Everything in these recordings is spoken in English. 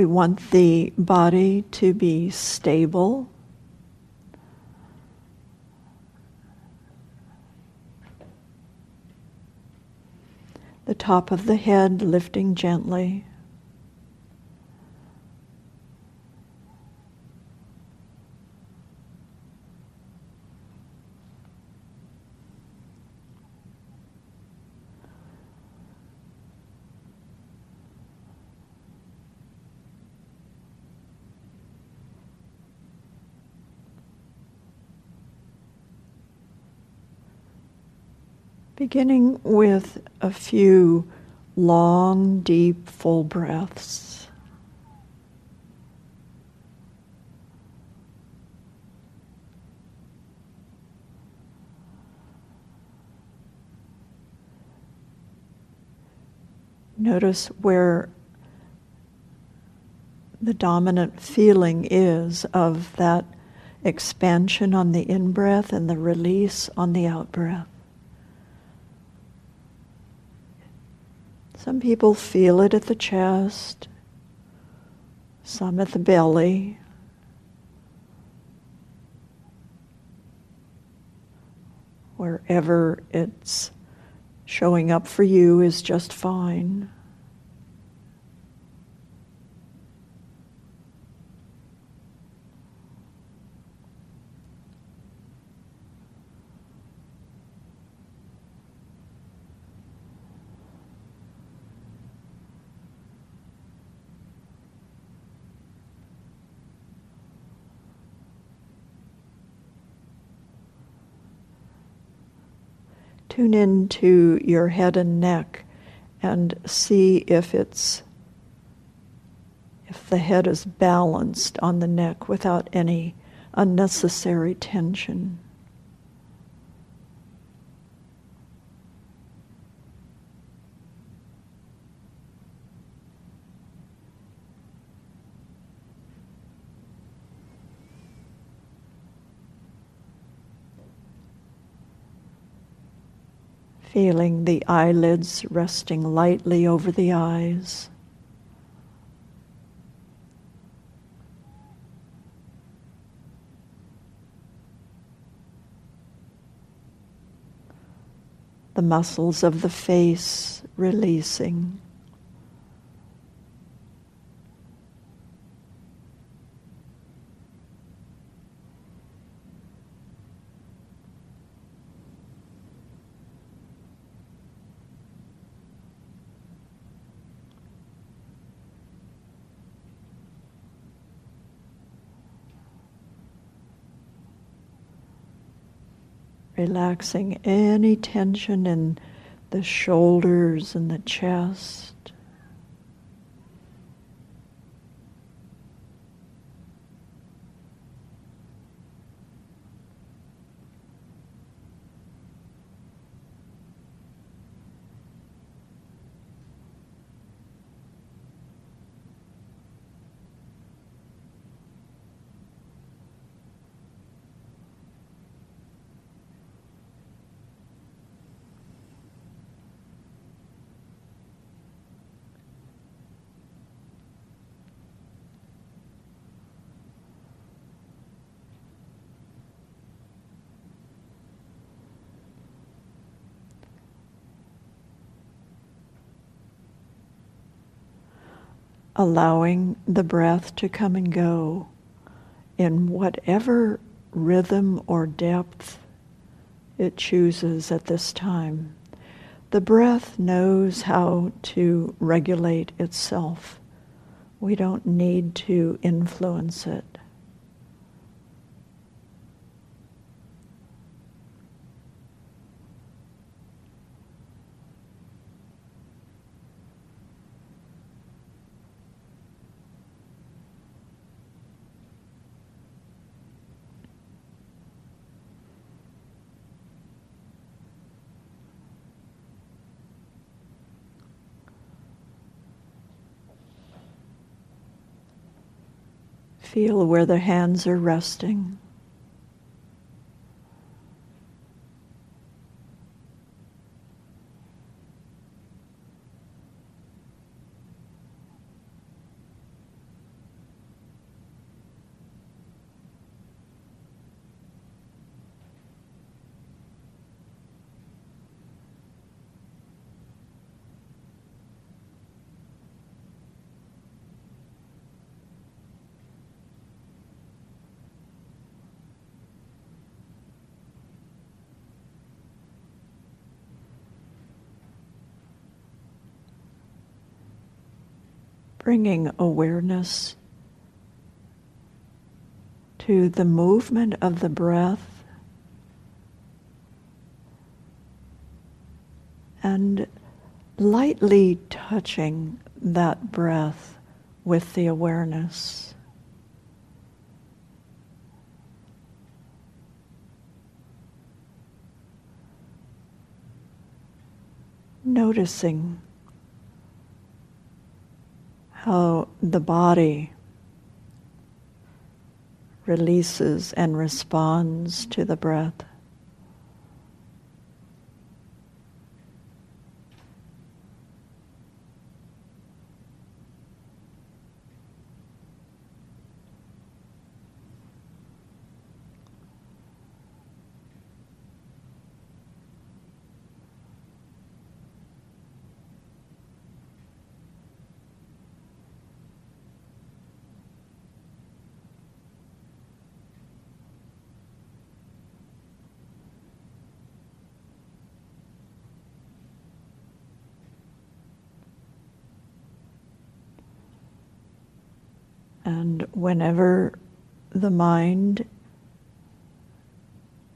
We want the body to be stable. The top of the head lifting gently. Beginning with a few long, deep, full breaths. Notice where the dominant feeling is of that expansion on the in breath and the release on the out breath. Some people feel it at the chest, some at the belly. Wherever it's showing up for you is just fine. Tune into your head and neck and see if it's if the head is balanced on the neck without any unnecessary tension. Feeling the eyelids resting lightly over the eyes. The muscles of the face releasing. Relaxing any tension in the shoulders and the chest. Allowing the breath to come and go in whatever rhythm or depth it chooses at this time. The breath knows how to regulate itself. We don't need to influence it. Feel where the hands are resting. Bringing awareness to the movement of the breath and lightly touching that breath with the awareness. Noticing how the body releases and responds to the breath. And whenever the mind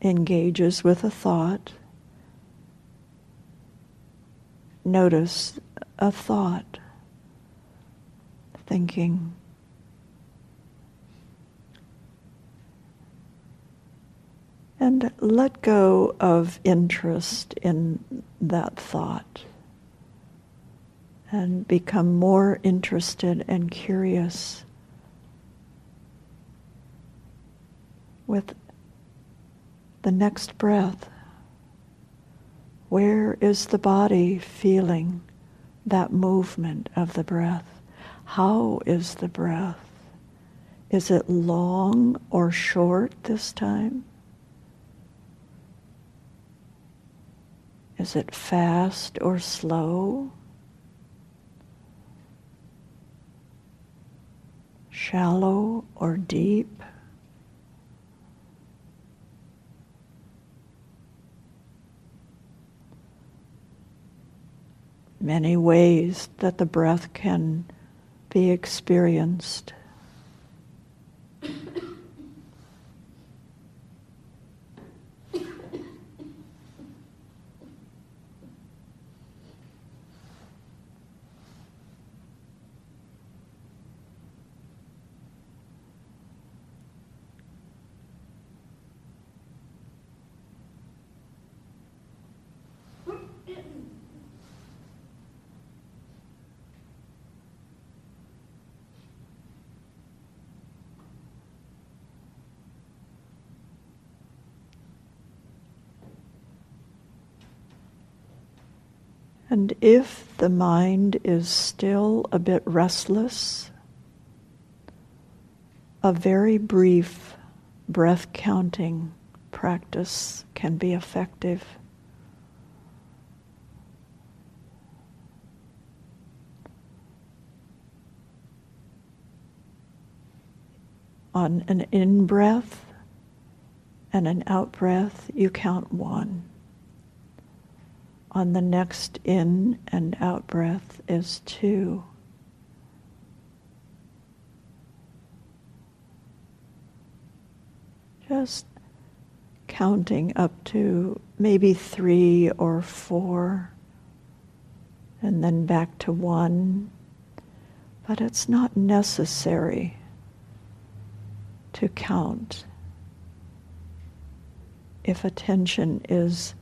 engages with a thought, notice a thought, thinking. And let go of interest in that thought and become more interested and curious with the next breath. Where is the body feeling that movement of the breath? How is the breath? Is it long or short this time? Is it fast or slow? Shallow or deep? Many ways that the breath can be experienced. And if the mind is still a bit restless, a very brief breath counting practice can be effective. On an in breath and an out breath, you count one on the next in and out breath is two. Just counting up to maybe three or four, and then back to one. But it's not necessary to count if attention is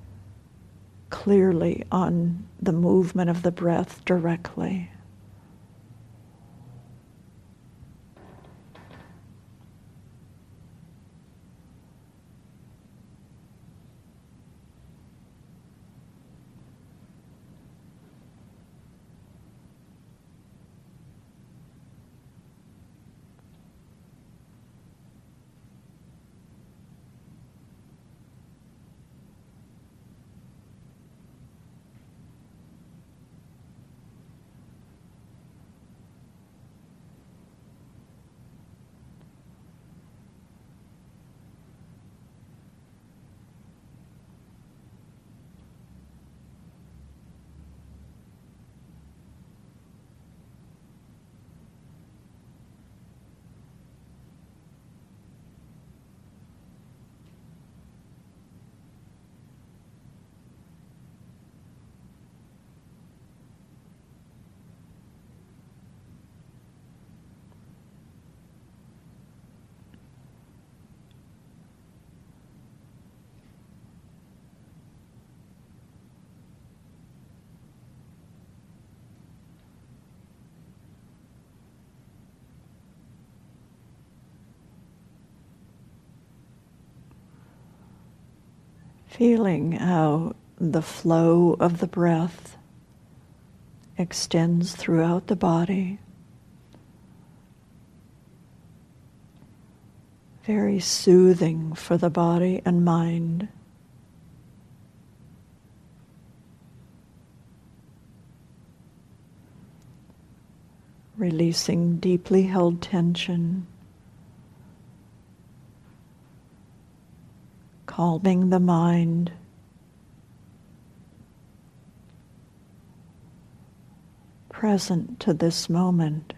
clearly on the movement of the breath directly. Feeling how the flow of the breath extends throughout the body. Very soothing for the body and mind. Releasing deeply held tension. Calming the mind. present to this moment,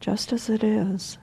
just as it is.